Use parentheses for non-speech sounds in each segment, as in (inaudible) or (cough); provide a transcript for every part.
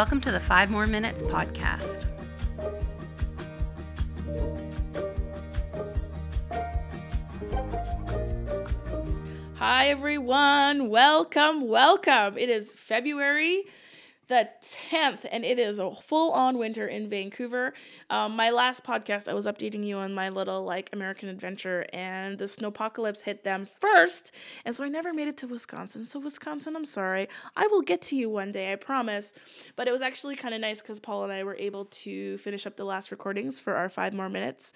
Welcome to the Five Moore Minutes podcast. Hi, everyone. Welcome, welcome. It is February the 10th, and it is a full on winter in Vancouver. Um, my last podcast, I was updating you on my little like American adventure, and the snowpocalypse hit them first. And so I never made it to Wisconsin. So, Wisconsin, I'm sorry. I will get to you one day, I promise. But it was actually kind of nice because Paul and I were able to finish up the last recordings for our five more minutes.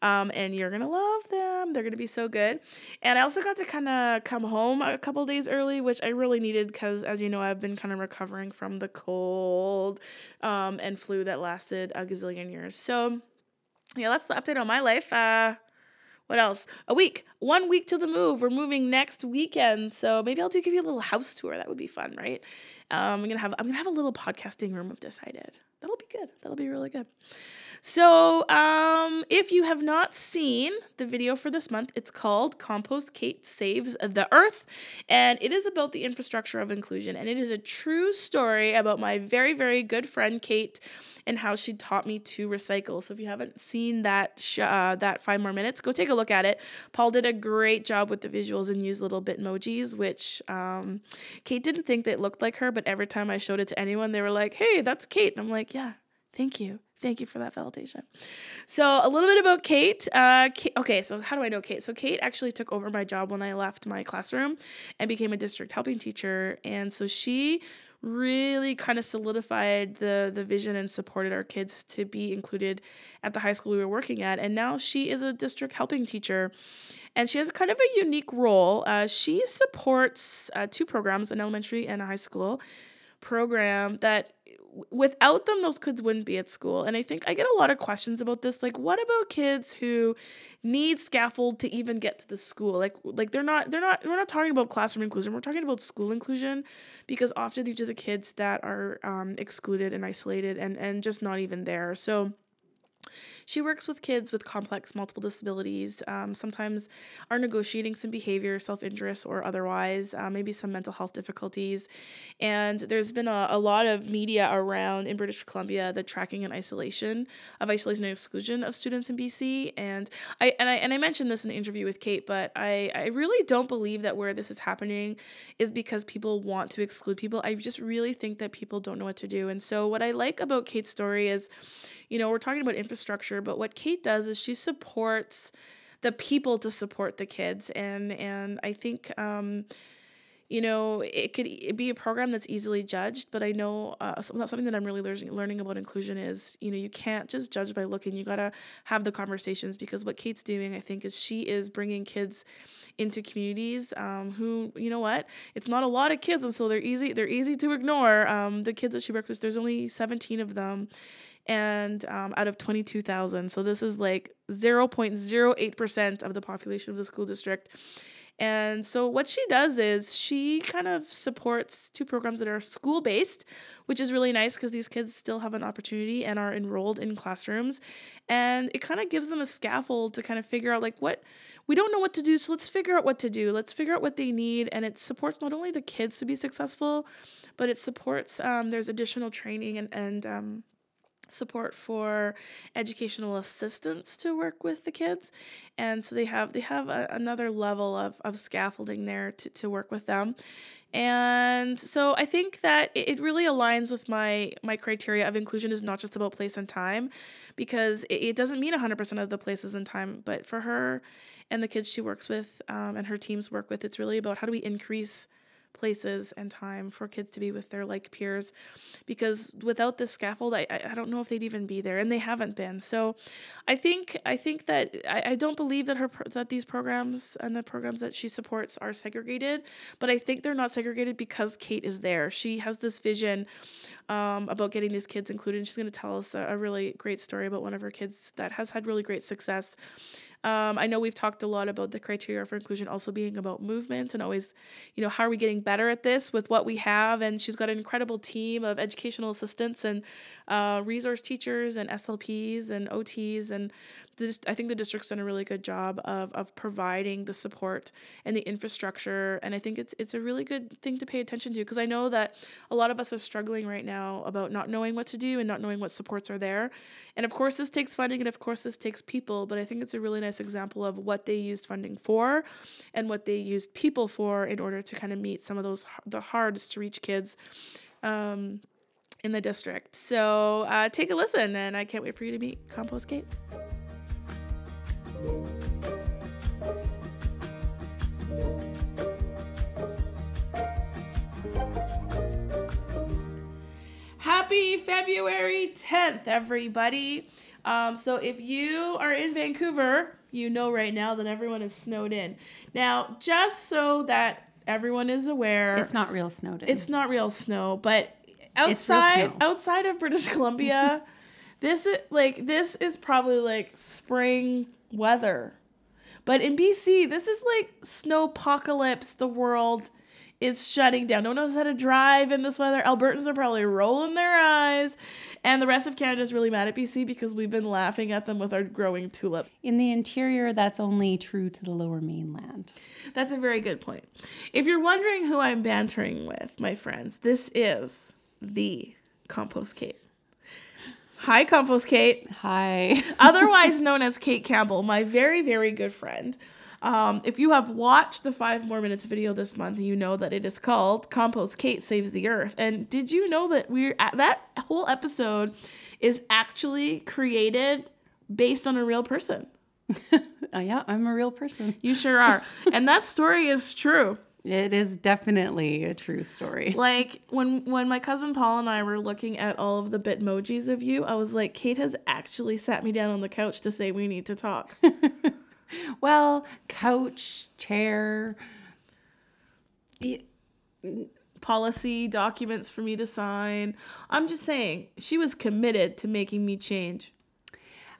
Um, and you're gonna love them. They're gonna be so good. And I also got to kind of come home a couple days early, which I really needed because, as you know, I've been kind of recovering from the cold um, and flu that lasted a gazillion years. So, yeah, that's the update on my life. Uh, what else? A week. One week till the move. We're moving next weekend. So maybe I'll do give you a little house tour. That would be fun, right? Um, I'm gonna have I'm gonna have a little podcasting room. I've decided. That'll be good. That'll be really good. So, um, if you have not seen the video for this month, it's called Compost Kate Saves the Earth. And it is about the infrastructure of inclusion. And it is a true story about my very, very good friend Kate and how she taught me to recycle. So if you haven't seen that sh- uh, that five more minutes, go take a look at it. Paul did a great job with the visuals and used little bit emojis, which um, Kate didn't think that looked like her, but every time I showed it to anyone, they were like, "Hey, that's Kate," and I'm like, "Yeah, thank you." Thank you for that validation. So, a little bit about Kate. Uh, Kate. Okay, so how do I know Kate? So, Kate actually took over my job when I left my classroom and became a district helping teacher. And so, she really kind of solidified the the vision and supported our kids to be included at the high school we were working at and now she is a district helping teacher and she has kind of a unique role uh, she supports uh, two programs an elementary and a high school program that without them those kids wouldn't be at school. And i think i get a lot of questions about this like what about kids who need scaffold to even get to the school? Like like they're not they're not we're not talking about classroom inclusion we're talking about school inclusion because often these are the kids that are um, excluded and isolated and and just not even there. So she works with kids with complex multiple disabilities, um, sometimes are negotiating some behavior, self interest or otherwise, uh, maybe some mental health difficulties. And there's been a, a lot of media around in British Columbia the tracking and isolation of isolation and exclusion of students in BC. And I and I and I mentioned this in the interview with Kate, but I, I really don't believe that where this is happening is because people want to exclude people. I just really think that people don't know what to do. And so what I like about Kate's story is you know, we're talking about infrastructure, but what Kate does is she supports the people to support the kids, and and I think. Um, you know, it could be a program that's easily judged, but I know uh, something that I'm really learning learning about inclusion is, you know, you can't just judge by looking. You gotta have the conversations because what Kate's doing, I think, is she is bringing kids into communities um, who, you know what, it's not a lot of kids, and so they're easy they're easy to ignore. Um, the kids that she works with, there's only 17 of them, and um, out of 22,000. So this is like 0.08% of the population of the school district. And so what she does is she kind of supports two programs that are school based, which is really nice because these kids still have an opportunity and are enrolled in classrooms. And it kind of gives them a scaffold to kind of figure out like what we don't know what to do, so let's figure out what to do. Let's figure out what they need. And it supports not only the kids to be successful, but it supports um, there's additional training and, and um, support for educational assistants to work with the kids. And so they have they have a, another level of, of scaffolding there to, to work with them. And so i think that it really aligns with my my criteria of inclusion is not just about place and time because it, it doesn't mean 100% of the places and time but for her and the kids she works with um, and her teams work with it's really about how do we increase places and time for kids to be with their like peers because without this scaffold I, I don't know if they'd even be there and they haven't been. So i think i think that i, I don't believe that her that these programs and the programs that she supports are segregated but i think they're not segregated because kate is there. She has this vision um, about getting these kids included and she's going to tell us a, a really great story about one of her kids that has had really great success Um, I know we've talked a lot about the criteria for inclusion also being about movement and always, you know, how are we getting better at this with what we have? And she's got an incredible team of educational assistants and uh, resource teachers and SLPs and OTs. And this, I think the district's done a really good job of, of providing the support and the infrastructure. And I think it's it's a really good thing to pay attention to because I know that a lot of us are struggling right now about not knowing what to do and not knowing what supports are there. And of course, this takes funding and of course, this takes people. But I think it's a really nice example of what they used funding for and what they used people for in order to kind of meet some of those the hardest to reach kids. Um, in the district. So uh, take a listen, and I can't wait for you to meet Compost Kate. Happy February 10th, everybody. Um, so if you are in Vancouver, you know right now that everyone is snowed in. Now, just so that everyone is aware, It's not real snowed in. it's not real snow, but outside outside of British Columbia, (laughs) this is like this is probably like spring weather. But in BC, this is like snow apocalypse. The world is shutting down. No one knows how to drive in this weather. Albertans are probably rolling their eyes. And the rest of Canada is really mad at BC because we've been laughing at them with our growing tulips. in the interior, that's only true to the lower mainland. That's a very good point. If you're wondering who I'm bantering with, my friends, this is the Compost Kate. Hi, Compost Kate, Hi. (laughs) otherwise known as Kate Campbell, my very, very good friend. Um, if you have watched the five more minutes video this month, you know that it is called Compost Kate Saves the Earth. And did you know that we're at, that whole episode is actually created based on a real person? Uh, (laughs) yeah, I'm a real person. You sure are. and that story is true. It is definitely a true story. Like when when my cousin Paul and I were looking at all of the bitmojis of you, I was like, Kate has actually sat me down on the couch to say we need to talk. (laughs) Well, couch, chair. Policy documents for me to sign. I'm just saying, she was committed to making me change.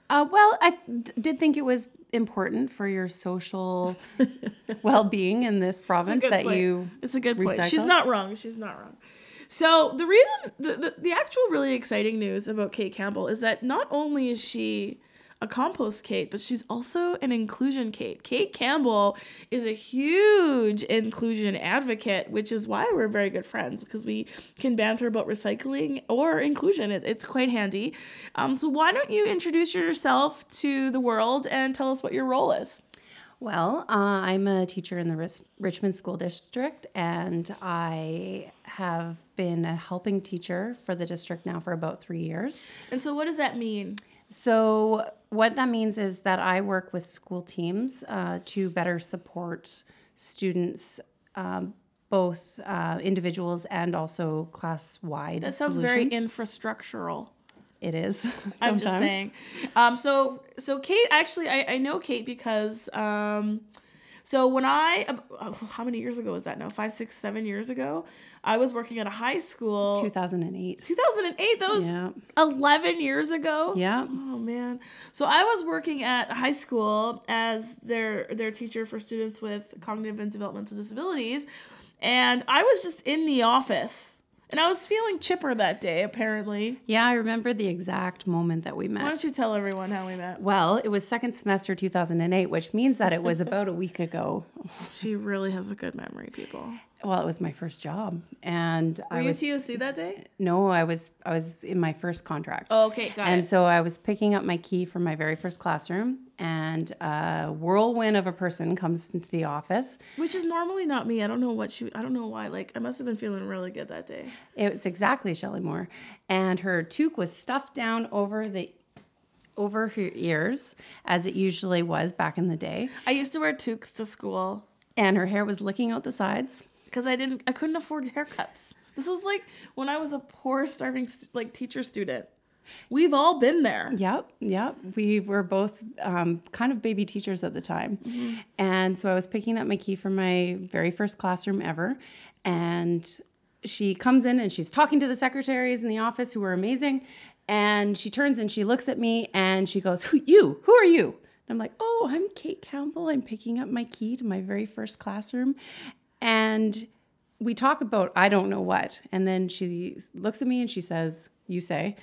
Uh, well, I d- did think it was important for your social (laughs) well-being in this province that point. you. It's a good point. She's not wrong. She's not wrong. So the reason the, the, the actual really exciting news about Kate Campbell is that not only is she a compost Kate, but she's also an inclusion Kate. Kate Campbell is a huge inclusion advocate, which is why we're very good friends because we can banter about recycling or inclusion. It, it's quite handy. Um, so why don't you introduce yourself to the world and tell us what your role is? Well, uh, I'm a teacher in the Ris- Richmond School District, and I have been a helping teacher for the district now for about three years. And so what does that mean? So, what that means is that I work with school teams uh, to better support students, um, both uh, individuals and also class wide. That sounds very infrastructural. It is. (laughs) I'm just saying. Um, so so Kate actually I, I know Kate because um, so when I uh, how many years ago was that now five six seven years ago I was working at a high school 2008. 2008 that was Yeah. 11 years ago Yeah. oh man so I was working at high school as their their teacher for students with cognitive and developmental disabilities and I was just in the office and I was feeling chipper that day apparently Yeah, I remember the exact moment that we met. why don't you tell everyone how we met Well, it was second semester 2008, which means that it was about a week ago. She really has a good memory, people. Well, it was my first job, and Were I you was TOC that day? no, I was I was in my first contract. Oh, okay, got it. and it. so I was picking up my key from my very first classroom, and a whirlwind of a person comes into the office. Which is normally not me. I don't know what she. I don't know why. Like I must have been feeling really good that day. It was exactly Shelley Moore, and her toque was stuffed down over the over her ears, as it usually was back in the day, I used to wear toques to school and her hair was licking out the sides. Because I didn't. I couldn't afford haircuts. This was like when I was a poor, starving st- like teacher student. We've all been there. Yep, yep. We were both um, kind of baby teachers at the time. And so I was picking up my key from my very first classroom ever. And she comes in and she's talking to the secretaries in the office who were amazing. And she turns and she looks at me and she goes, Who you? Who are you? And I'm like, oh, I'm Kate Campbell. I'm picking up my key to my very first classroom. And we talk about, I don't know what. And then she looks at me and she says, You say,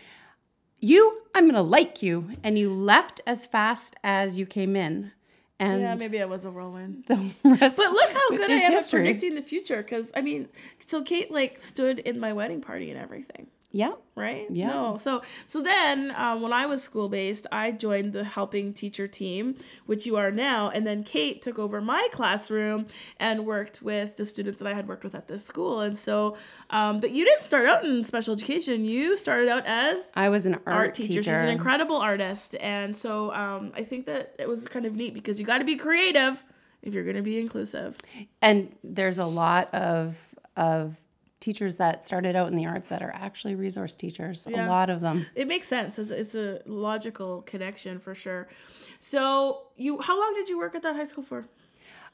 You, I'm going to like you. And you left as fast as you came in. And Yeah, maybe I was a whirlwind. (laughs) But look how (laughs) good I am history. at predicting the future. Because I mean, so Kate like stood in my wedding party and everything. Yeah. right? Yeah. No. So so then um, when I was school based, I joined the helping teacher team, which you are now, and then Kate took over my classroom and worked with the students that I had worked with at this school. And so, um, but you didn't start out in special education. You started out as I was an art, art teacher. teacher. She's an incredible artist, and so um, I think that it was kind of neat because you got to be creative if you're going to be inclusive. and there's a lot of of teachers that started out in the arts that are actually resource teachers. Yeah. A lot of them. It makes sense. It's, it's a logical connection for sure. So you, how long did you work at that high school for?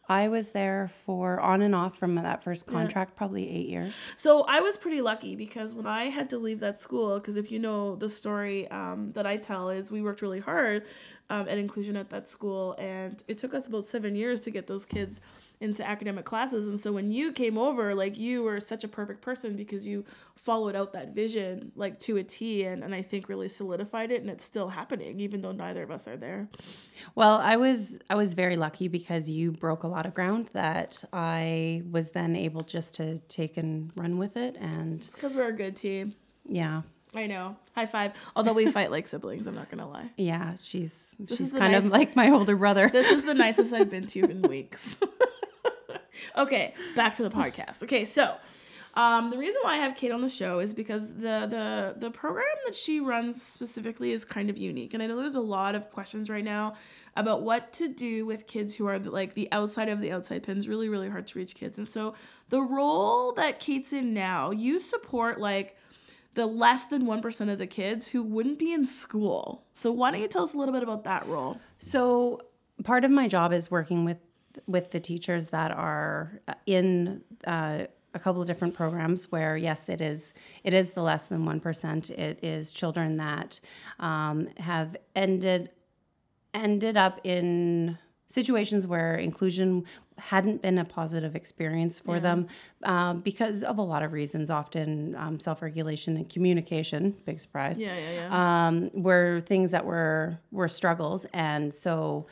I was there for on and off from that first contract, probably eight years. So I was pretty lucky because when I had to leave that school, because if you know the story um, that I tell is we worked really hard um, at inclusion at that school, and it took us about seven years to get those kids into academic classes. And so when you came over, like you were such a perfect person because you followed out that vision like to a T, and, and I think really solidified it, and it's still happening even though neither of us are there. Well, I was I was very lucky because you broke a lot of ground that I was then able just to take and run with it and It's because we're a good team. yeah. I know. High five. Although we fight like siblings, I'm not gonna lie. Yeah, she's is she's kind nice- of like my older brother. This is the nicest I've been to in (laughs) weeks. (laughs) okay, back to the podcast. Okay, so um, the reason why I have Kate on the show is because the the the program that she runs specifically is kind of unique, and I know there's a lot of questions right now about what to do with kids who are like the outside of the outside pins, really really hard to reach kids, and so the role that Kate's in now, you support like the less than 1% of the kids who wouldn't be in school. So why don't you tell us a little bit about that role? So part of my job is working with with the teachers that are in uh, a couple of different programs where yes it is it is the less than 1% it is children that um, have ended ended up in situations where inclusion hadn't been a positive experience for them um, because of a lot of reasons often um, self-regulation and communication big surprise Yeah, yeah, yeah. um, were things that were were struggles, and so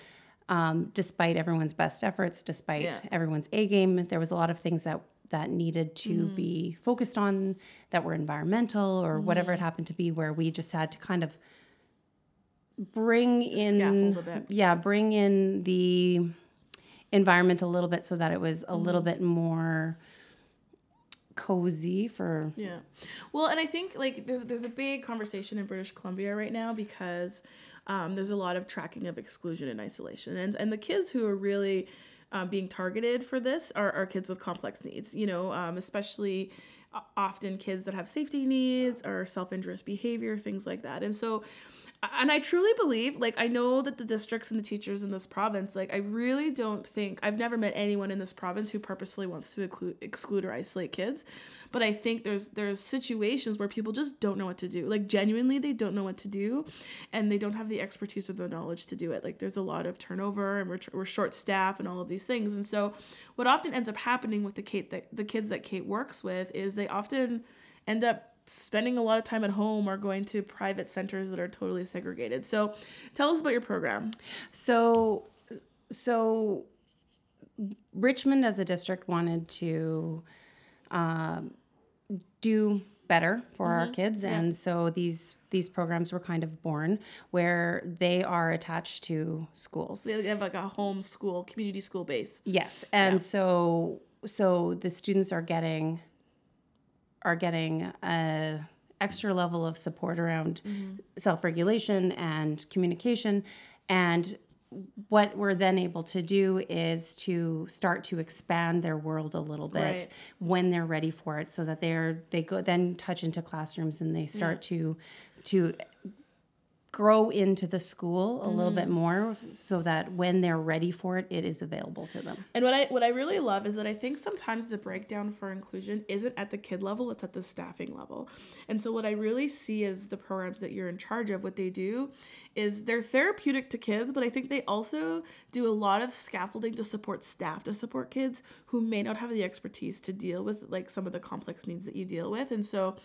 um, despite everyone's best efforts, despite Yeah. everyone's A game, there was a lot of things that that needed to Mm-hmm. be focused on that were environmental or whatever Mm-hmm. it happened to be, where we just had to kind of bring in a bit. yeah bring in the environment a little bit so that it was a Mm-hmm. little bit more cozy for Yeah. Well, and I think like there's there's a big conversation in British Columbia right now because um, there's a lot of tracking of exclusion and isolation, and and the kids who are really um, being targeted for this are, are kids with complex needs. You know, um, especially often kids that have safety needs or self-injurious behavior, things like that, and so. And I truly believe, like, I know that the districts and the teachers in this province, like, I really don't think, I've never met anyone in this province who purposely wants to exclude, exclude or isolate kids. But I think there's there's situations where people just don't know what to do. Like, genuinely, they don't know what to do. And they don't have the expertise or the knowledge to do it. Like, there's a lot of turnover and we're, we're short staff and all of these things. And so, what often ends up happening with the Kate that the kids that Kate works with is they often end up spending a lot of time at home or going to private centers that are totally segregated. So tell us about your program. So, so Richmond as a district wanted to um, do better for our kids, and so these these programs were kind of born where they are attached to schools. They have like a home school, community school base. Yes, and so so the students are getting are getting a extra level of support around mm-hmm. self-regulation and communication. And what we're then able to do is to start to expand their world a little bit Right. when they're ready for it so that they're they go then touch into classrooms and they start to to grow into the school a little bit mm-hmm. more so that when they're ready for it it is available to them And what I what I really love is that I think sometimes the breakdown for inclusion isn't at the kid level, it's at the staffing level. And so what I really see is the programs that you're in charge of, what they do is they're therapeutic to kids, but I think they also do a lot of scaffolding to support staff, to support kids who may not have the expertise to deal with like some of the complex needs that you deal with. And so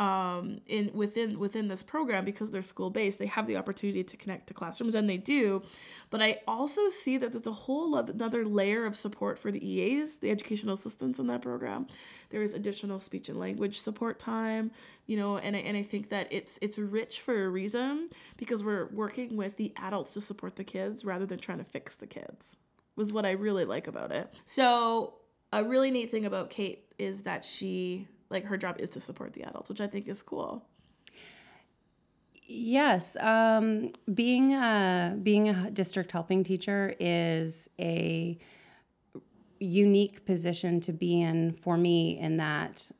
um, in within within this program because they're school based they have the opportunity to connect to classrooms and they do. But i also see that there's a whole oth- another layer of support for the eas the educational assistants in that program. There is additional speech and language support time you know and I, and I think that it's it's rich for a reason because we're working with the adults to support the kids rather than trying to fix the kids was what i really like about it. So a really neat thing about kate is that she like her job is to support the adults which i think is cool Yes, um, being a being a district helping teacher is a unique position to be in for me in that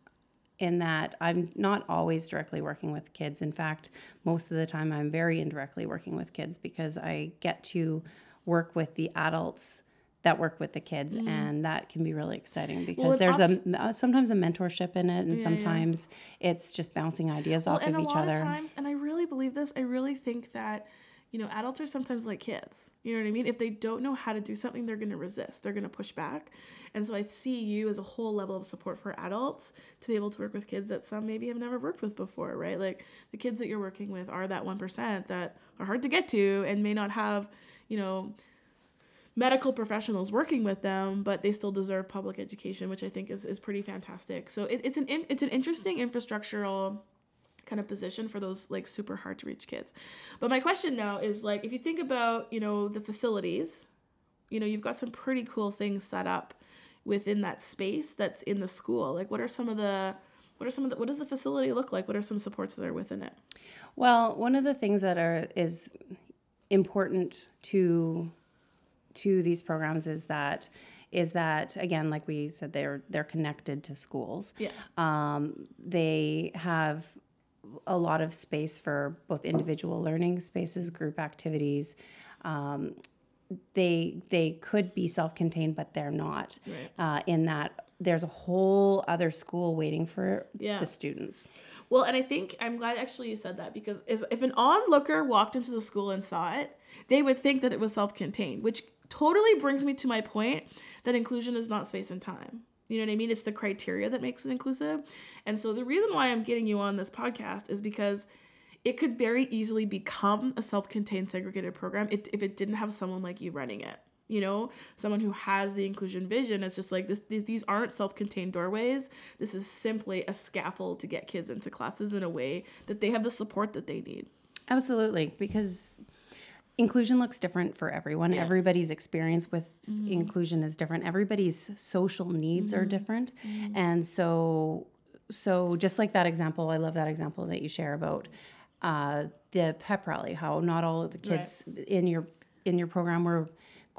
in that I'm not always directly working with kids. In fact, most of the time I'm very indirectly working with kids because I get to work with the adults that work with the kids and that can be really exciting because. Well, there's a uh, sometimes a mentorship in it and yeah. sometimes it's just bouncing ideas off and of a each lot other. of times and i really believe this i really think that you know adults are sometimes like kids you know what i mean if they don't know how to do something they're going to resist they're going to push back and so i see you as a whole level of support for adults to be able to work with kids that some maybe have never worked with before right like the kids that you're working with are that 1% that are hard to get to and may not have you know medical professionals working with them, but they still deserve public education, which I think is, is pretty fantastic. So it, it's an it's an interesting infrastructural kind of position for those like super hard to reach kids. But my question now is like if you think about, you know, the facilities, you know, you've got some pretty cool things set up within that space that's in the school. Like what are some of the what are some of the what does the facility look like? What are some supports that are within it? Well, one of the things that are is important to to these programs is that is that again, like we said, they're they're connected to schools. Yeah. Um, they have a lot of space for both individual learning spaces, group activities. Um, they they could be self-contained, but they're not. Right. Uh, in that there's a whole other school waiting for Yeah. the students. Well, and I think I'm glad actually you said that because is- if an onlooker walked into the school and saw it, they would think that it was self contained, which totally brings me to my point that inclusion is not space and time. You know what I mean? It's the criteria that makes it inclusive. And so the reason why I'm getting you on this podcast is because it could very easily become a self contained segregated program if it didn't have someone like you running it you know someone who has the inclusion vision it's just like this these aren't self-contained doorways this is simply a scaffold to get kids into classes in a way that they have the support that they need Absolutely, because inclusion looks different for everyone. Yeah. Everybody's experience with mm-hmm. inclusion is different. Everybody's social needs are mm-hmm. different. Mm-hmm. And so so just like that example, I love that example that you share about uh, the pep rally, how not all of the kids in your in your program were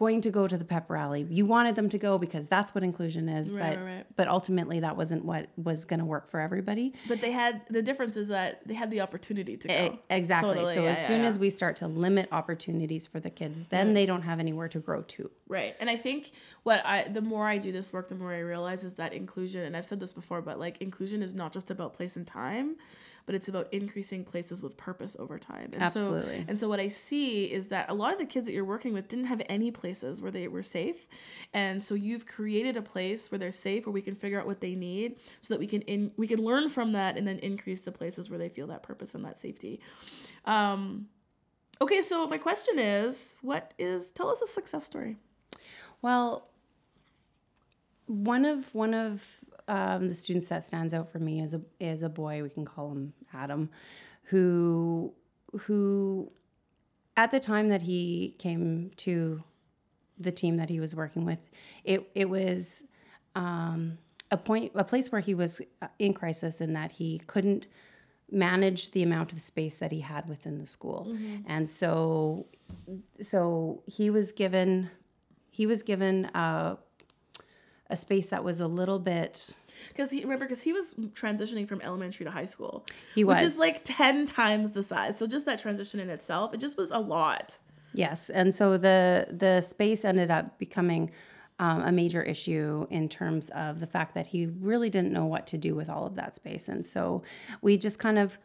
going to go to the pep rally. You wanted them to go because that's what inclusion is, Right, but right, right. but ultimately that wasn't what was going to work for everybody. but they had the difference is that they had the opportunity to go Exactly. Totally, So yeah, as yeah, soon yeah. as we start to limit opportunities for the kids, then they don't have anywhere to grow to. Right. And I think what I the more I do this work, the more I realize is that inclusion, and I've said this before, but like inclusion is not just about place and time, but it's about increasing places with purpose over time. And Absolutely. So, and so what I see is that a lot of the kids that you're working with didn't have any places where they were safe. And so you've created a place where they're safe where we can figure out what they need so that we can in we can learn from that and then increase the places where they feel that purpose and that safety. Um Okay, so my question is, what is tell us a success story. Well, one of one of um, the students that stands out for me is a is a boy. We can call him Adam, who who at the time that he came to the team that he was working with, it it was um, a point a place where he was in crisis in that he couldn't manage the amount of space that he had within the school, and so so he was given he was given a, a space that was a little bit because he remember because he was transitioning from elementary to high school. He was. which is like 10 times the size. So just that transition in itself it just was a lot. Yes, and so the the space ended up becoming um, a major issue in terms of the fact that he really didn't know what to do with all of that space, and so we just kind of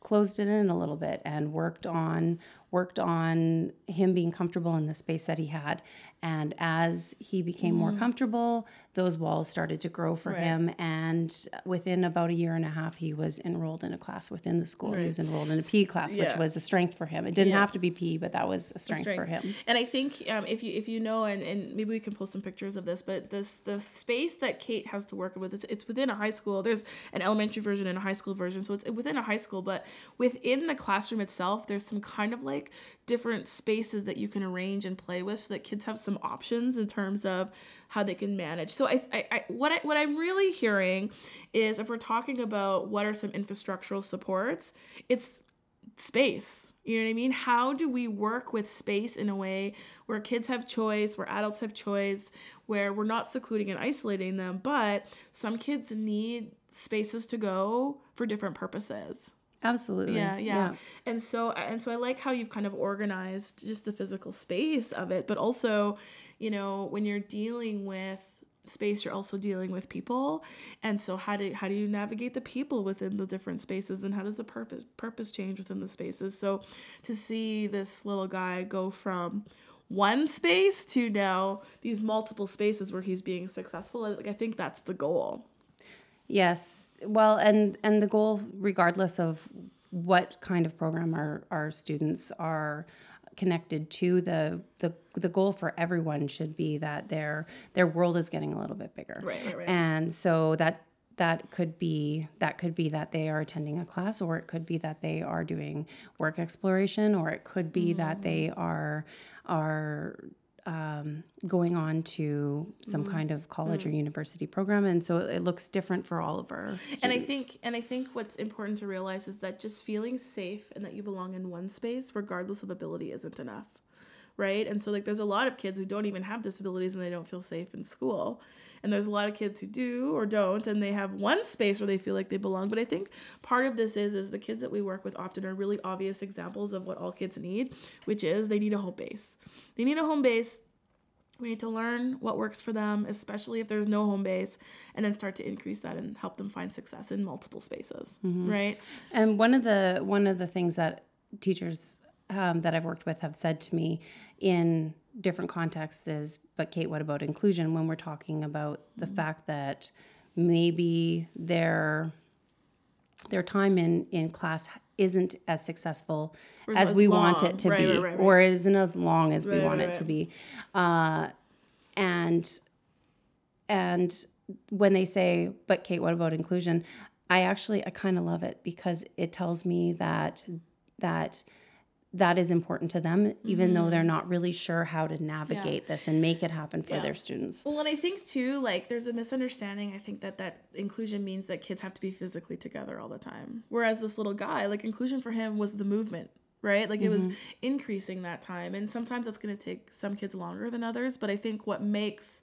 closed it in a little bit and worked on worked on him being comfortable in the space that he had. And as he became more comfortable those walls started to grow for him. And within about a year and a half he was enrolled in a class within the school. He was enrolled in a PE class which was a strength for him. It didn't have to be PE but that was a strength, for strength. him. And I think um, if you if you know, and, and maybe we can post some pictures of this, but this the space that Kate has to work with, it's, it's within a high school. There's an elementary version and a high school version, so it's within a high school. But within the classroom itself, there's some kind of like different spaces that you can arrange and play with, so that kids have some options in terms of how they can manage. So I, I, I what I what I'm really hearing is if we're talking about what are some infrastructural supports, it's space. You know what I mean? How do we work with space in a way where kids have choice, where adults have choice, where we're not secluding and isolating them, but some kids need spaces to go for different purposes. Absolutely. Yeah, yeah. And so and so I like how you've kind of organized just the physical space of it, but also, you know, when you're dealing with space you're also dealing with people. And so how do how do you navigate the people within the different spaces and how does the purpose purpose change within the spaces? So to see this little guy go from one space to now these multiple spaces where he's being successful like i think that's the goal Yes. Well, and and the goal, regardless of what kind of program our, our students are connected to, the, the the goal for everyone should be that their their world is getting a little bit bigger. Right, right, right. And so that that could be that could be that they are attending a class or it could be that they are doing work exploration or it could be that mm. they are are um, going on to some kind of college or university program. And so it looks different for all of our students. and i think and i think what's important to realize is that just feeling safe and that you belong in one space regardless of ability isn't enough right? And so like there's a lot of kids who don't even have disabilities and they don't feel safe in school and there's a lot of kids who do or don't and they have one space where they feel like they belong. But i think part of this is is the kids that we work with often are really obvious examples of what all kids need which is they need a home base. They need a home base. We need to learn what works for them, especially if there's no home base, and then start to increase that and help them find success in multiple spaces, right? And one of the one of the things that teachers um, that I've worked with have said to me in different contexts is, "But Kate, what about inclusion?" When we're talking about the fact that maybe their their time in in class isn't as successful Or as we want it to Right, be, right, right, or isn't as long as we want it to be, uh, and and when they say but kate what about inclusion? I actually i kind of love it because it tells me that that that is important to them even though they're not really sure how to navigate this and make it happen for Mm-hmm. Yeah. their students Well, and I think too, like there's a misunderstanding. I think that that inclusion means that kids have to be physically together all the time. Whereas this little guy, like inclusion for him was the movement, right? Like it was increasing that time, and sometimes that's going to take some kids longer than others. But I think what makes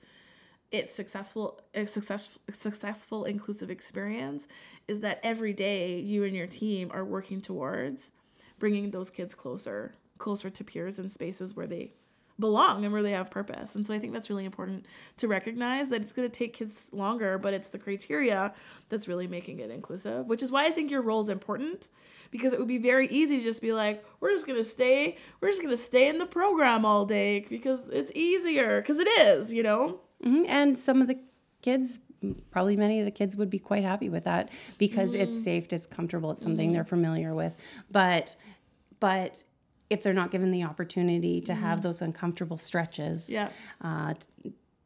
it successful a successful successful inclusive experience is that every day you and your team are working towards bringing those kids closer closer to peers in spaces where they belong and where they have purpose and so i think that's really important to recognize that it's going to take kids longer but it's the criteria that's really making it inclusive which is why i think your role is important because it would be very easy to just be like we're just going to stay we're just going to stay in the program all day because it's easier because it is you know Mhm. and some of the kids probably many of the kids would be quite happy with that because Mm-hmm. it's safe it's comfortable it's something they're familiar with but but if they're not given the opportunity to have those uncomfortable stretches Mm-hmm. yeah uh,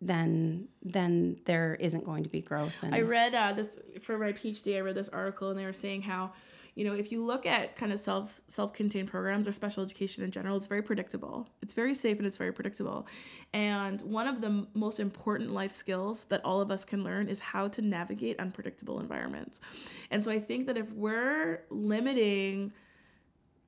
then then there isn't going to be growth and I read uh, this for my PhD. I read this article, and they were saying how, you know, if you look at kind of self self contained programs or special education in general, it's very predictable. It's very safe and it's very predictable. And one of the most important life skills that all of us can learn is how to navigate unpredictable environments. And so I think that if we're limiting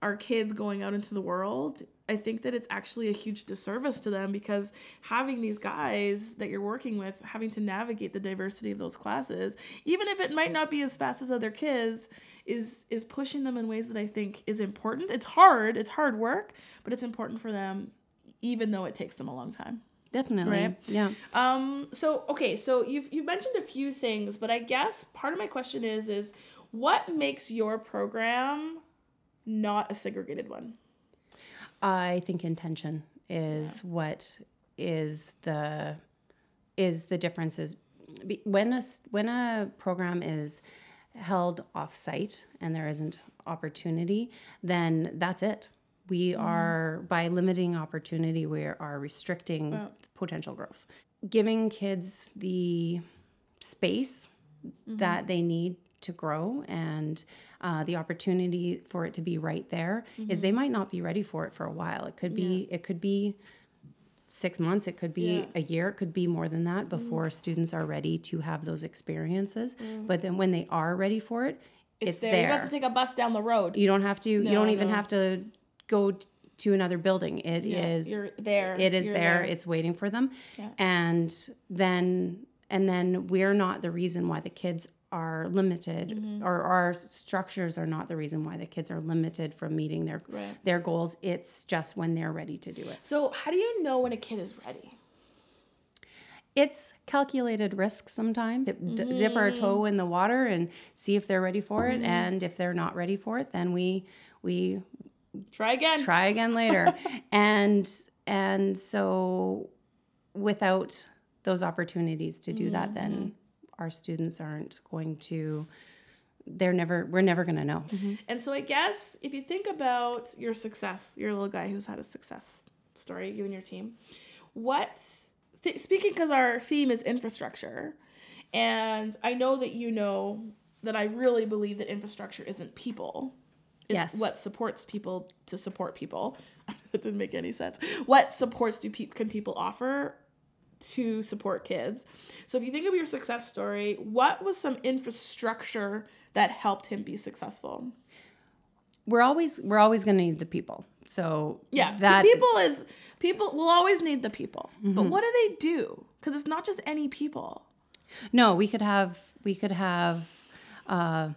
our kids going out into the world, I think that it's actually a huge disservice to them because having these guys that you're working with, having to navigate the diversity of those classes, even if it might not be as fast as other kids, is is pushing them in ways that I think is important. It's hard, it's hard work, but it's important for them even though it takes them a long time. Definitely. Right? Yeah. Um so okay, so you've you've mentioned a few things, but I guess part of my question is is what makes your program not a segregated one? I think intention is yeah. what is the is the difference is when a when a program is held off site and there isn't opportunity then that's it we mm. are by limiting opportunity we are restricting well, potential growth giving kids the space mm-hmm. that they need to grow and uh, the opportunity for it to be right there mm-hmm. is they might not be ready for it for a while it could be yeah. it could be six months it could be yeah. a year it could be more than that before mm. students are ready to have those experiences mm. but then when they are ready for it it's, it's there. there. you don't have to take a bus down the road you don't have to no, you don't even no. have to go to another building It yeah, is you're there it is there. there. it's waiting for them yeah. and then and then we're not the reason why the kids are limited mm-hmm. or our structures are not the reason why the kids are limited from meeting their right. their goals it's just when they're ready to do it so how do you know when a kid is ready it's calculated risk sometimes dip, mm-hmm. dip our toe in the water and see if they're ready for it mm-hmm. and if they're not ready for it then we we try again try again later (laughs) and and so without those opportunities to do that then mm-hmm our students aren't going to they're never we're never going to know. Mm-hmm. and so i guess if you think about your success your little guy who's had a success story you and your team. What th- speaking because our theme is infrastructure and i know that you know that i really believe that infrastructure isn't people. It's yes. what supports people to support people. (laughs) That didn't make any sense. What supports do pe- can people offer to support kids. So if you think of your success story, what was some infrastructure that helped him be successful? We're always we're always going to need the people. So yeah, that people is people will always need the people. Mm-hmm. But what do they do? Because it's not just any people. No, we could have we could have uh,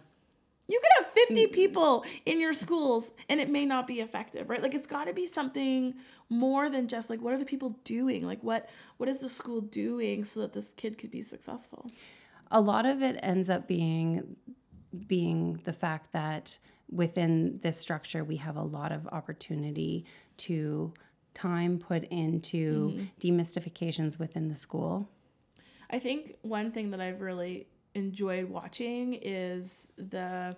you could have 50 mm. people in your schools and it may not be effective, right? Like it's got to be something more than just like what are the people doing? Like what what is the school doing so that this kid could be successful? A lot of it ends up being being the fact that within this structure we have a lot of opportunity to time put into mm-hmm. demystifications within the school. I think one thing that I've really enjoyed watching is the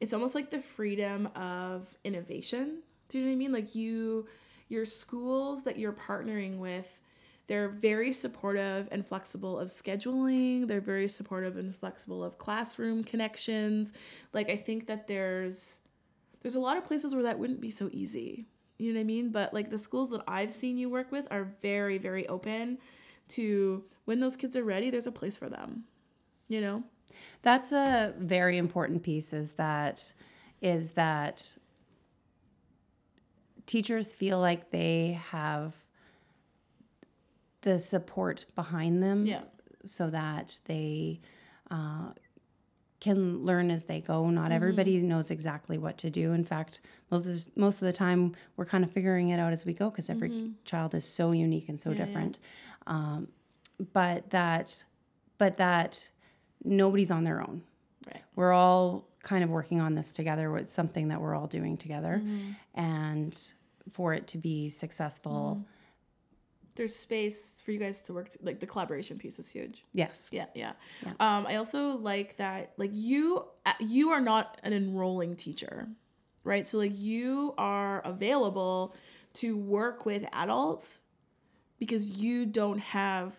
it's almost like the freedom of innovation. Do you know what I mean? Like you your schools that you're partnering with, they're very supportive and flexible of scheduling. They're very supportive and flexible of classroom connections. Like I think that there's there's a lot of places where that wouldn't be so easy. You know what I mean? But like the schools that I've seen you work with are very very open to when those kids are ready, there's a place for them you know that's a very important piece is that is that teachers feel like they have the support behind them yeah. so that they uh, can learn as they go. Not mm-hmm. everybody knows exactly what to do. In fact, most of, the, most of the time we're kind of figuring it out as we go because every mm-hmm. child is so unique and so yeah, different. Yeah. Um, but that, but that nobody's on their own. Right. We're all kind of working on this together. It's something that we're all doing together. Mm-hmm. And for it to be successful, mm-hmm. there's space for you guys to work. To, like the collaboration piece is huge. Yes. Yeah, yeah. yeah. Um, I also like that. Like you, uh, you are not an enrolling teacher, right? So like you are available to work with adults because you don't have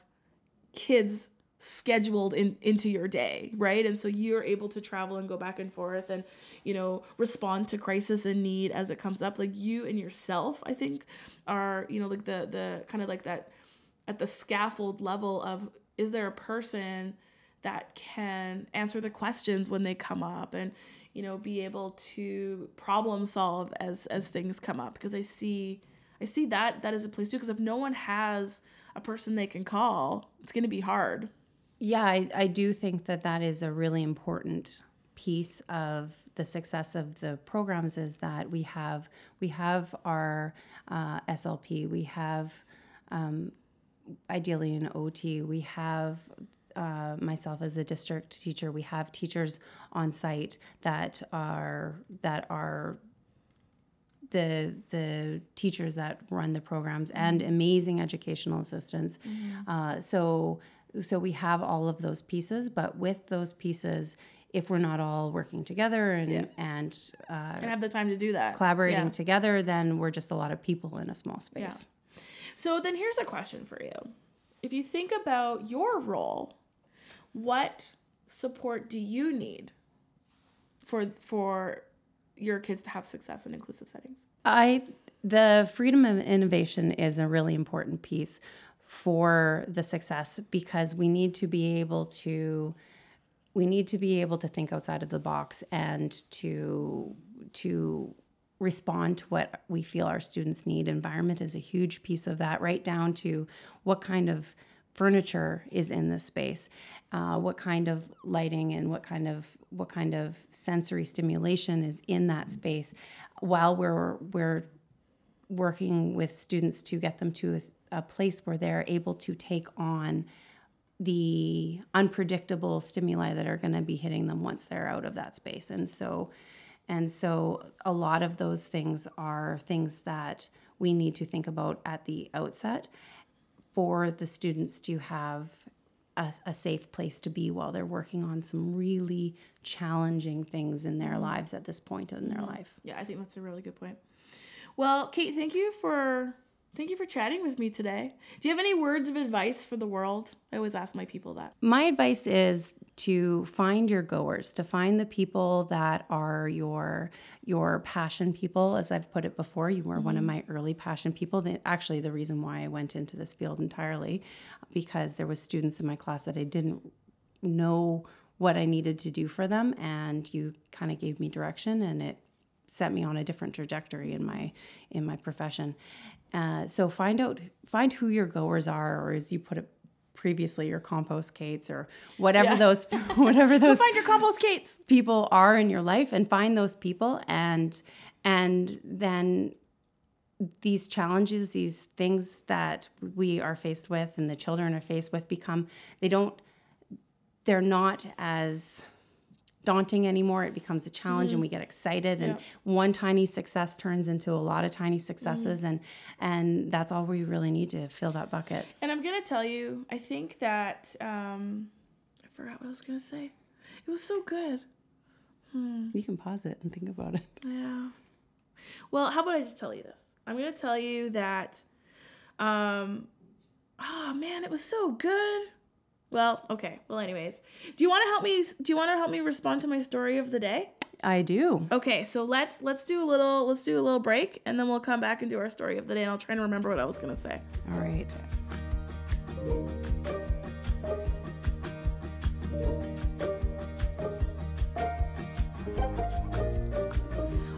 kids scheduled in into your day right? And so you're able to travel and go back and forth and you know respond to crisis and need as it comes up. Like you and yourself i think are you know like the the kind of like that at the scaffold level of is there a person that can answer the questions when they come up and you know, be able to problem solve as as things come up? Because I see I see that that is a place too because if no one has a person they can call, it's going to be hard. Yeah, I, I do think that that is a really important piece of the success of the programs is that we have we have our uh, SLP, we have um, ideally an OT, we have uh, myself as a district teacher, we have teachers on site that are that are the the teachers that run the programs and amazing educational assistants. Uh, so so we have all of those pieces, but with those pieces, if we're not all working together and Yeah. and uh, And have the time to do that. collaborating Yeah. together, then we're just a lot of people in a small space. So then here's a question for you. If you think about your role, what support do you need for for your kids to have success in inclusive settings? I the freedom of innovation is a really important piece for the success because we need to be able to we need to be able to think outside of the box and to to respond to what we feel our students need. Environment is a huge piece of that right down to what kind of furniture is in this space uh, what kind of lighting and what kind of what kind of sensory stimulation is in that space while we're we're working with students to get them to a place where they're able to take on the unpredictable stimuli that are going to be hitting them once they're out of that space. And so and so a lot of those things are things that we need to think about at the outset for the students to have a, a safe place to be while they're working on some really challenging things in their lives at this point in their mm-hmm. life. Yeah, I think that's a really good point. Well, Kate, thank you for thank you for chatting with me today. Do you have any words of advice for the world? I always ask my people that. my advice is to find your goers to find the people that are your your passion people as i've put it before you were one of mm-hmm. my early passion people that actually the reason why i went into this field entirely because there was students in my class that i didn't know what i needed to do for them and you kind of gave me direction and it set me on a different trajectory in my in my profession uh, so find out find who your goers are or as you put it previously your compost kates or whatever Yeah. those (laughs) whatever those find your compost Kates. people are in your life and find those people and and then these challenges these things that we are faced with and the children are faced with become they don't they're not as daunting anymore it becomes a challenge and we get excited and one tiny success turns into a lot of tiny successes and and that's all we really need to fill that bucket And I'm gonna tell you, I think that um, I forgot what I was gonna say. It was so good. you can pause it and think about it Yeah. Well, how about I just tell you this? I'm gonna tell you that. Um, oh man, it was so good. Well, okay. Well, anyways, do you want to help me? Do you want to help me respond to my story of the day? i do Okay, so let's let's do a little let's do a little break, and then we'll come back and do our story of the day. And I'll try and remember what I was gonna say. all right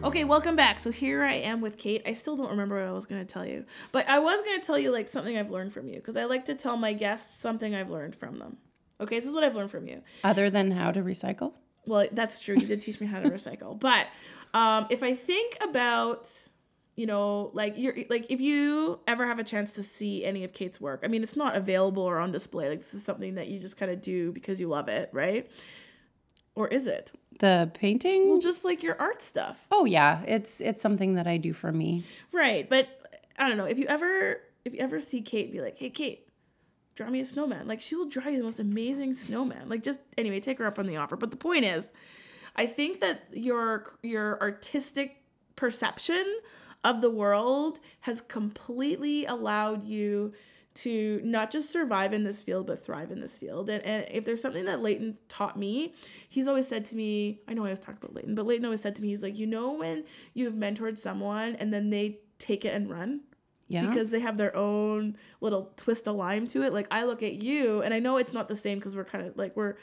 Okay, welcome back. So here I am with Kate. I still don't remember what I was going to tell you, but I was going to tell you like something I've learned from you because I like to tell my guests something I've learned from them. Okay, this is what I've learned from you. other than how to recycle Well, that's true. You did teach me how to (laughs) recycle. But um, if I think about, you know, like you're like if you ever have a chance to see any of Kate's work, I mean, it's not available or on display. Like this is something that you just kind of do because you love it, right? Or is it? the painting Well, just like your art stuff. Oh yeah, it's it's something that I do for me. Right, but I don't know if you ever if you ever see Kate be like, "Hey, Kate, draw me a snowman." Like she will draw you the most amazing snowman. Like just anyway, take her up on the offer. But the point is, I think that your your artistic perception of the world has completely allowed you to not just survive in this field but thrive in this field and, and if there's something that leyton taught me he's always said to me i know i always talk about leyton but leyton always said to me he's like you know when you've mentored someone and then they take it and run Yeah. because they have their own little twist of lime to it. Like I look at you, and I know it's not the same because we're kind of like we're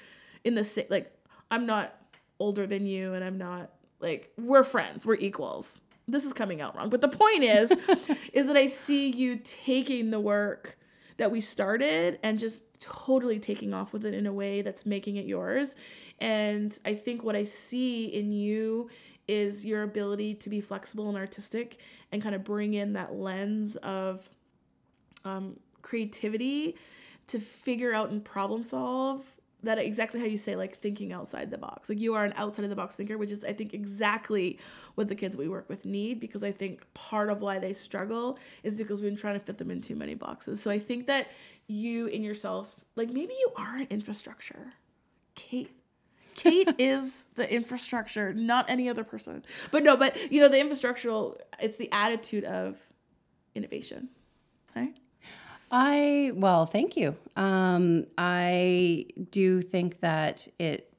in the same. Like I'm not older than you and I'm not like we're friends, we're equals. This is coming out wrong. But the point is (laughs) is that I see you taking the work that we started and just totally taking off with it in a way that's making it yours. And I think what I see in you is your ability to be flexible and artistic and kind of bring in that lens of um, creativity to figure out and problem solve that exactly how you say like thinking outside the box like you are an outside of the box thinker which is i think exactly what the kids we work with need because i think part of why they struggle is because we've been trying to fit them in too many boxes so i think that you in yourself like maybe you are an infrastructure kate Kate (laughs) is the infrastructure, not any other person. But no, but you know, the infrastructural, it's the attitude of innovation. Right? I, well, thank you. Um, I do think that it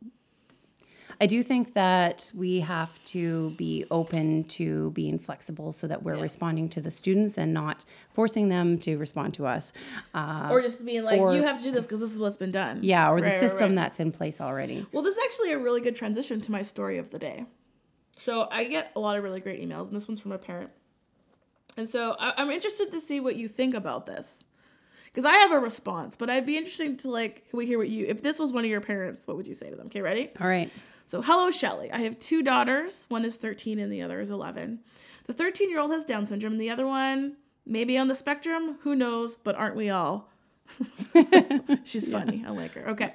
I do think that we have to be open to being flexible so that we're yeah. responding to the students and not forcing them to respond to us. Uh, or just being like, or, you have to do this because this is what's been done. Yeah, or right, the system right, right. that's in place already. Well, this is actually a really good transition to my story of the day. So I get a lot of really great emails, and this one's from a parent. And so I, I'm interested to see what you think about this because I have a response, but I'd be interested to like we hear what you if this was one of your parents, what would you say to them? Okay, ready? All right. So, hello, Shelley. I have two daughters. One is 13 and the other is 11. The 13 year old has Down syndrome, and the other one, maybe on the spectrum. Who knows? But aren't we all? (laughs) She's funny. Yeah. I like her. Okay.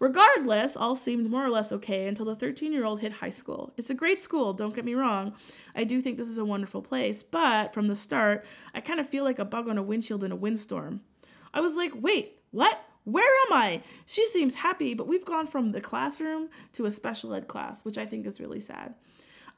Regardless, all seemed more or less okay until the 13 year old hit high school. It's a great school, don't get me wrong. I do think this is a wonderful place, but from the start, I kind of feel like a bug on a windshield in a windstorm. I was like, wait, what? Where am I? She seems happy, but we've gone from the classroom to a special ed class, which I think is really sad.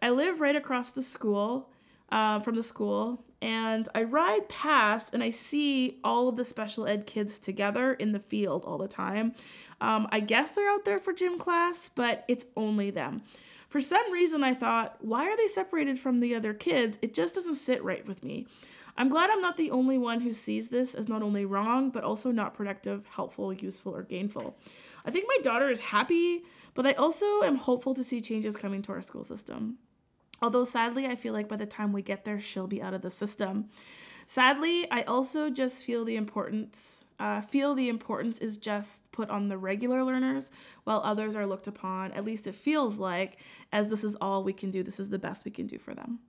I live right across the school uh, from the school, and I ride past and I see all of the special ed kids together in the field all the time. Um, I guess they're out there for gym class, but it's only them. For some reason, I thought, why are they separated from the other kids? It just doesn't sit right with me. I'm glad I'm not the only one who sees this as not only wrong, but also not productive, helpful, useful, or gainful. I think my daughter is happy, but I also am hopeful to see changes coming to our school system. Although sadly, I feel like by the time we get there, she'll be out of the system. Sadly, I also just feel the importance uh, feel the importance is just put on the regular learners while others are looked upon at least it feels like as this is all we can do this is the best we can do for them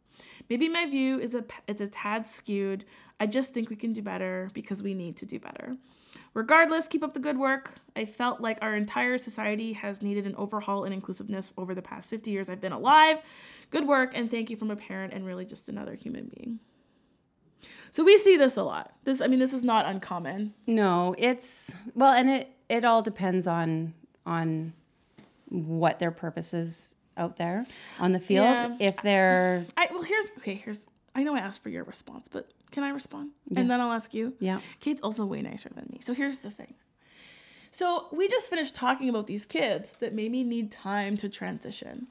Maybe my view is a it's a tad skewed. I just think we can do better because we need to do better. Regardless, keep up the good work. I felt like our entire society has needed an overhaul in inclusiveness over the past 50 years I've been alive. Good work and thank you from a parent and really just another human being. So we see this a lot. This I mean this is not uncommon. No, it's well and it it all depends on on what their purpose is out there on the field yeah. if they're I well here's okay here's I know I asked for your response but can I respond? Yes. and then I'll ask you. Yeah. Kate's also way nicer than me. So here's the thing. So we just finished talking about these kids that maybe need time to transition.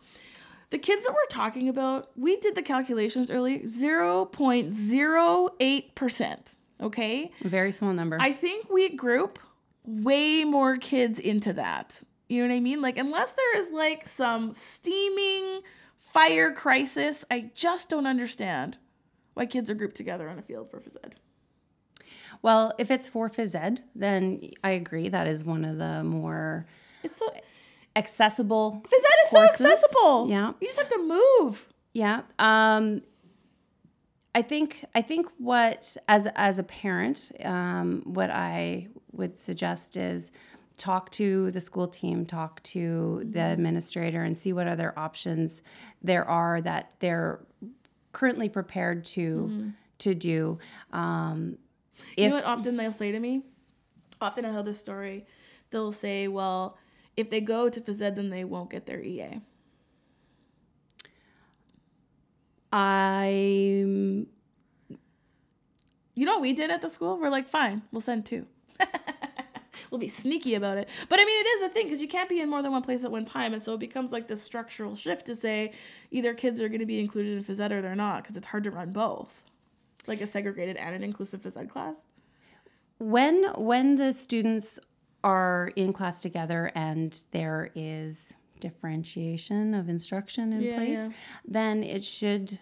The kids that we're talking about we did the calculations earlier 0.08% okay? Very small number. I think we group way more kids into that you know what I mean? Like, unless there is like some steaming fire crisis, I just don't understand why kids are grouped together on a field for phys ed. Well, if it's for phys ed, then I agree that is one of the more it's so accessible. Phys ed is courses. so accessible. Yeah, you just have to move. Yeah. Um, I think I think what as as a parent, um, what I would suggest is talk to the school team, talk to the administrator, and see what other options there are that they're currently prepared to mm-hmm. to do. Um, you know what often they'll say to me? Often I tell this story. They'll say, "Well, if they go to phys ed, then they won't get their EA." I'm. You know what we did at the school? We're like, fine, we'll send two. (laughs) we'll be sneaky about it. But I mean, it is a thing because you can't be in more than one place at one time, and so it becomes like this structural shift to say either kids are going to be included in phys ed or they're not because it's hard to run both, like a segregated and an inclusive phys ed class. When when the students are in class together and there is differentiation of instruction in Yeah, place, yeah. then it should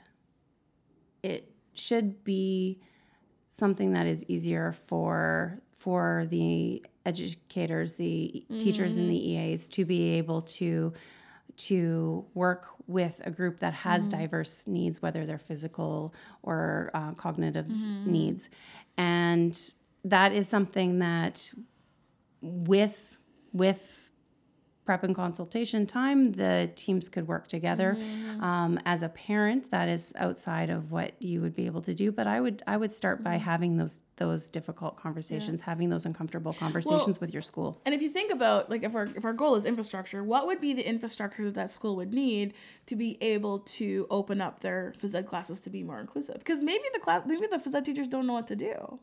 it should be something that is easier for for the educators, the teachers and the mm-hmm. EAs to be able to to work with a group that has mm-hmm. diverse needs, whether they're physical or uh, cognitive mm-hmm. needs, and that is something that with with prep and consultation time, the teams could work together. Um, as a parent, that is outside of what you would be able to do. But I would I would start by having those those difficult conversations, having those uncomfortable conversations with your school. And if you think about like if our if our goal is infrastructure, what would be the infrastructure that that school would need to be able to open up their phys ed classes to be more inclusive? Because maybe the class maybe the phys ed teachers don't know what to do.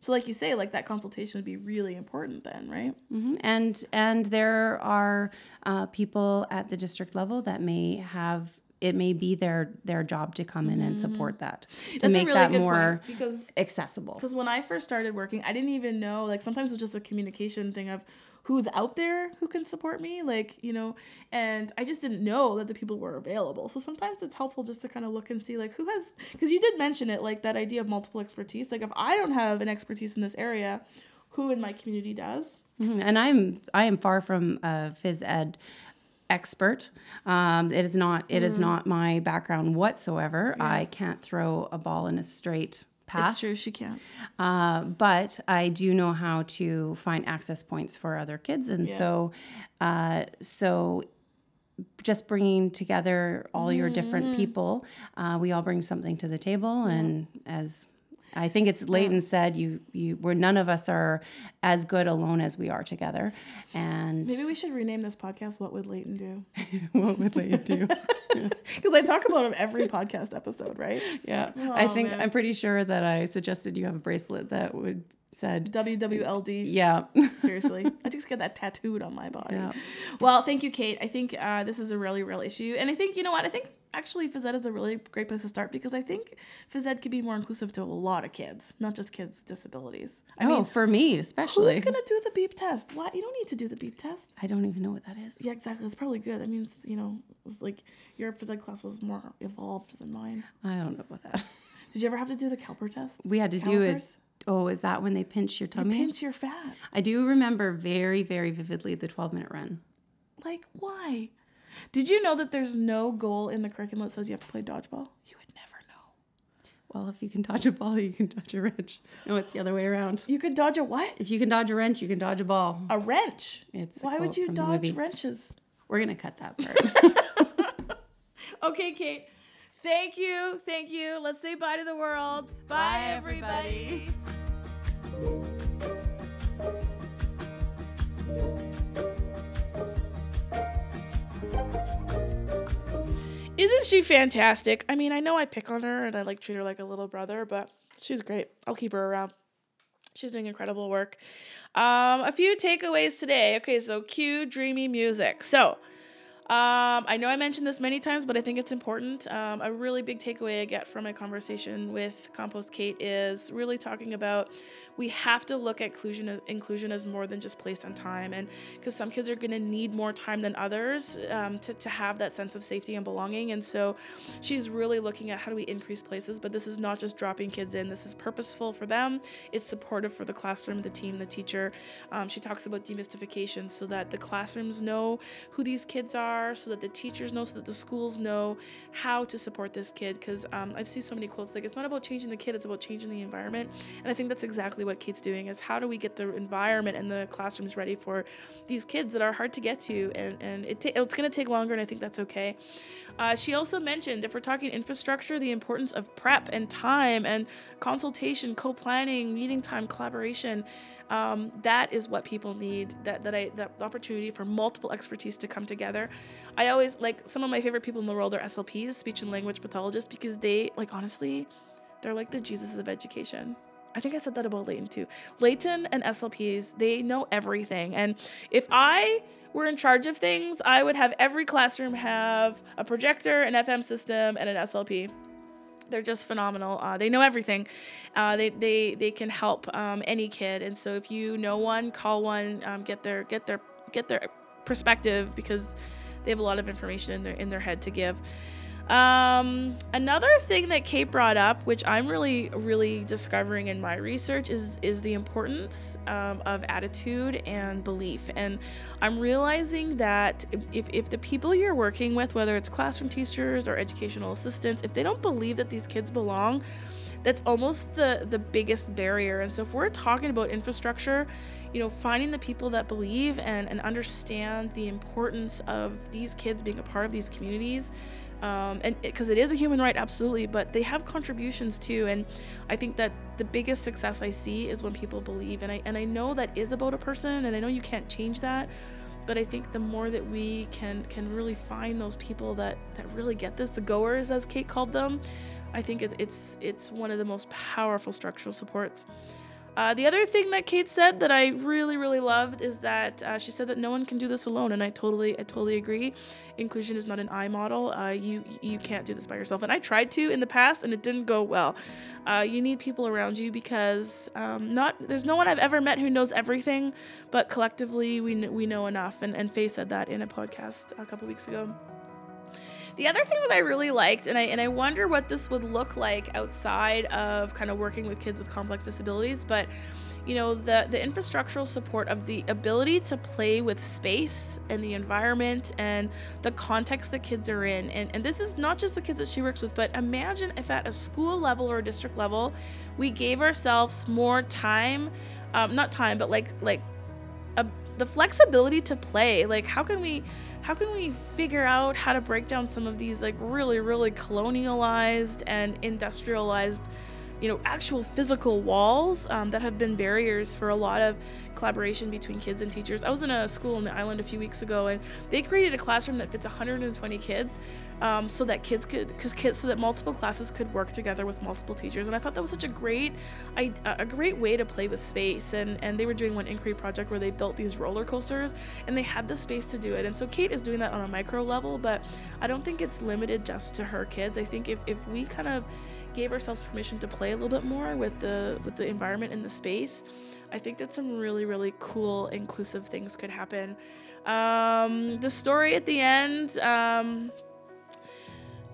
So like you say, like that consultation would be really important then, right? Mhm. And and there are uh, people at the district level that may have it may be their their job to come in and support that to That's a make really that good more because accessible. because when I first started working, I didn't even know like sometimes it was just a communication thing of who's out there who can support me, like you know, and I just didn't know that the people were available. So sometimes it's helpful just to kind of look and see like who has because you did mention it like that idea of multiple expertise. Like if I don't have an expertise in this area, who in my community does? Mhm. And I'm I am far from a phys ed expert. Um, it is not it is not my background whatsoever. I can't throw a ball in a straight path. It's true, she can't. Uh, but I do know how to find access points for other kids, and so, uh, so just bringing together all your different people, uh, we all bring something to the table, and as I think it's Leyton said, you you where none of us are as good alone as we are together, and Maybe we should rename this podcast "What Would Leyton Do?" (laughs) what would Leighton do? (laughs) (laughs) Because I talk about him every podcast episode, right? yeah, I Oh, think man. I'm pretty sure that I suggested you have a bracelet that would said WWLD. yeah. (laughs) Seriously, I just get that tattooed on my body. Yeah. Well, thank you, Kate. I think uh, this is a really real issue, and I think you know what? I think actually phys ed is a really great place to start because I think phys ed could be more inclusive to a lot of kids, not just kids with disabilities. I oh, mean, for me especially. who's gonna do the beep test? Why you don't need to do the beep test? I don't even know what that is. Yeah, exactly. That's probably good. That means you know, it was like your phys ed class was more evolved than mine. I don't know about that. (laughs) Did you ever have to do the caliper test? We had to do it. Oh, is that when they pinch your tummy? They Pinch your fat. I do remember very, very vividly the 12 minute run. Like, why? Did you know that there's no goal in the curriculum that says you have to play dodgeball? You would never know. Well, if you can dodge a ball, you can dodge a wrench. No, it's the other way around. You could dodge a what? If you can dodge a wrench, you can dodge a ball. A wrench. It's Why would you dodge wrenches? We're going to cut that part. (laughs) Okay, Kate. Thank you. Thank you. Let's say bye to the world. Bye, Bye, everybody. everybody. Isn't she fantastic? I mean, I know I pick on her and I like treat her like a little brother, but she's great. I'll keep her around. She's doing incredible work. Um, a few takeaways today. Okay, so cue dreamy music. So, um, I know I mentioned this many times, but I think it's important. Um, a really big takeaway I get from my conversation with Compost Kate is really talking about we have to look at inclusion as, inclusion as more than just place and time, and because some kids are going to need more time than others um, to to have that sense of safety and belonging, and so she's really looking at how do we increase places. But this is not just dropping kids in. This is purposeful for them. It's supportive for the classroom, the team, the teacher. Um, she talks about demystification so that the classrooms know who these kids are, so that the teachers know, so that the schools know how to support this kid. Because um, I've seen so many quotes like it's not about changing the kid, it's about changing the environment. And I think that's exactly what Kate's doing is how do we get the environment and the classrooms ready for these kids that are hard to get to, and and it ta- it's going to take longer, and I think that's okay. Uh, she also mentioned if we're talking infrastructure, the importance of prep and time and consultation, co-planning, meeting time, collaboration. Um, that is what people need. That that I that opportunity for multiple expertise to come together. I always like some of my favorite people in the world are SLPs, speech and language pathologists, because they like honestly, they're like the Jesus of education. I think I said that about Leyton too. Leyton and SLPs, they know everything. And if I were in charge of things, I would have every classroom have a projector, an FM system, and an SLP. They're just phenomenal. Uh, they know everything. Uh, they, they they can help um, any kid. And so if you know one, call one. Um, get their get their get their perspective because they have a lot of information in their in their head to give. Um, another thing that Kate brought up, which I'm really, really discovering in my research, is is the importance um, of attitude and belief. And I'm realizing that if, if the people you're working with, whether it's classroom teachers or educational assistants, if they don't believe that these kids belong, that's almost the the biggest barrier. And so if we're talking about infrastructure, you know, finding the people that believe and, and understand the importance of these kids being a part of these communities um, and because it, it is a human right absolutely but they have contributions too and i think that the biggest success i see is when people believe and i and i know that is about a person and i know you can't change that but i think the more that we can can really find those people that that really get this the goers as kate called them i think it, it's it's one of the most powerful structural supports uh, the other thing that Kate said that I really, really loved is that uh, she said that no one can do this alone, and I totally, I totally agree. Inclusion is not an I model. Uh, you, you can't do this by yourself, and I tried to in the past, and it didn't go well. Uh, you need people around you because um, not there's no one I've ever met who knows everything, but collectively we we know enough. And and Faye said that in a podcast a couple weeks ago. The other thing that I really liked, and I and I wonder what this would look like outside of kind of working with kids with complex disabilities, but you know the the infrastructural support of the ability to play with space and the environment and the context that kids are in. And, and this is not just the kids that she works with but imagine if at a school level or a district level we gave ourselves more time um, not time but like like a, the flexibility to play. Like how can we how can we figure out how to break down some of these like really really colonialized and industrialized you know actual physical walls um, that have been barriers for a lot of collaboration between kids and teachers. I was in a school in the island a few weeks ago and they created a classroom that fits 120 kids um, so that kids could because kids so that multiple classes could work together with multiple teachers and i thought that was such a great a great way to play with space and and they were doing one inquiry project where they built these roller coasters and they had the space to do it and so kate is doing that on a micro level but i don't think it's limited just to her kids. I think if, if we kind of gave ourselves permission to play a little bit more with the with the environment and the space, I think that some really really cool inclusive things could happen. Um, the story at the end. Um,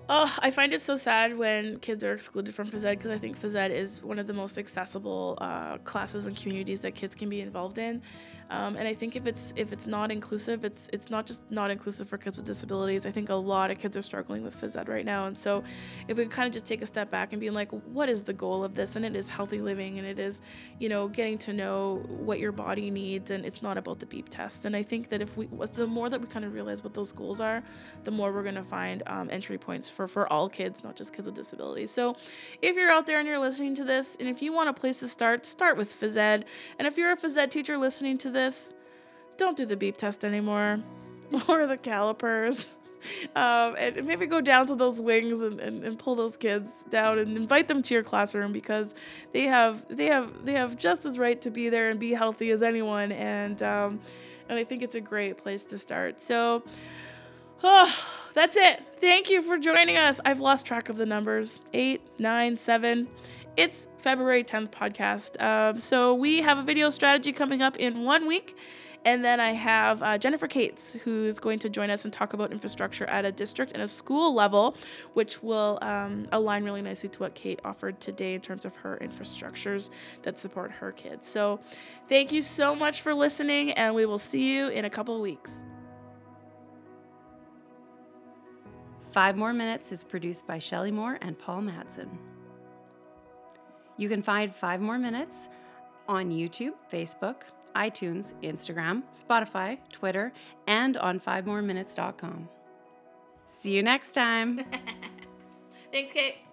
Oh, I find it so sad when kids are excluded from phys ed because I think phys ed is one of the most accessible uh, classes and communities that kids can be involved in. Um, and I think if it's if it's not inclusive, it's it's not just not inclusive for kids with disabilities. I think a lot of kids are struggling with phys ed right now. And so if we kind of just take a step back and be like, what is the goal of this? And it is healthy living and it is, you know, getting to know what your body needs and it's not about the beep test. And I think that if we was the more that we kind of realize what those goals are, the more we're gonna find um, entry points for for all kids, not just kids with disabilities. So if you're out there and you're listening to this, and if you want a place to start, start with phys ed. And if you're a phys ed teacher listening to this, don't do the beep test anymore (laughs) or the calipers. (laughs) Um, and maybe go down to those wings and, and, and pull those kids down and invite them to your classroom because they have they have they have just as right to be there and be healthy as anyone and um, and I think it's a great place to start. So oh, (sighs) that's it. Thank you for joining us. I've lost track of the numbers eight, nine, seven. It's February 10th podcast. Um, so we have a video strategy coming up in one week. And then I have uh, Jennifer Cates, who's going to join us and talk about infrastructure at a district and a school level, which will um, align really nicely to what Kate offered today in terms of her infrastructures that support her kids. So thank you so much for listening, and we will see you in a couple of weeks. Five Moore Minutes is produced by Shelley Moore and Paul Madsen. You can find Five Moore Minutes on YouTube, Facebook, iTunes, Instagram, Spotify, Twitter, and on fivemooreminutes.com. See you next time. (laughs) Thanks, Kate.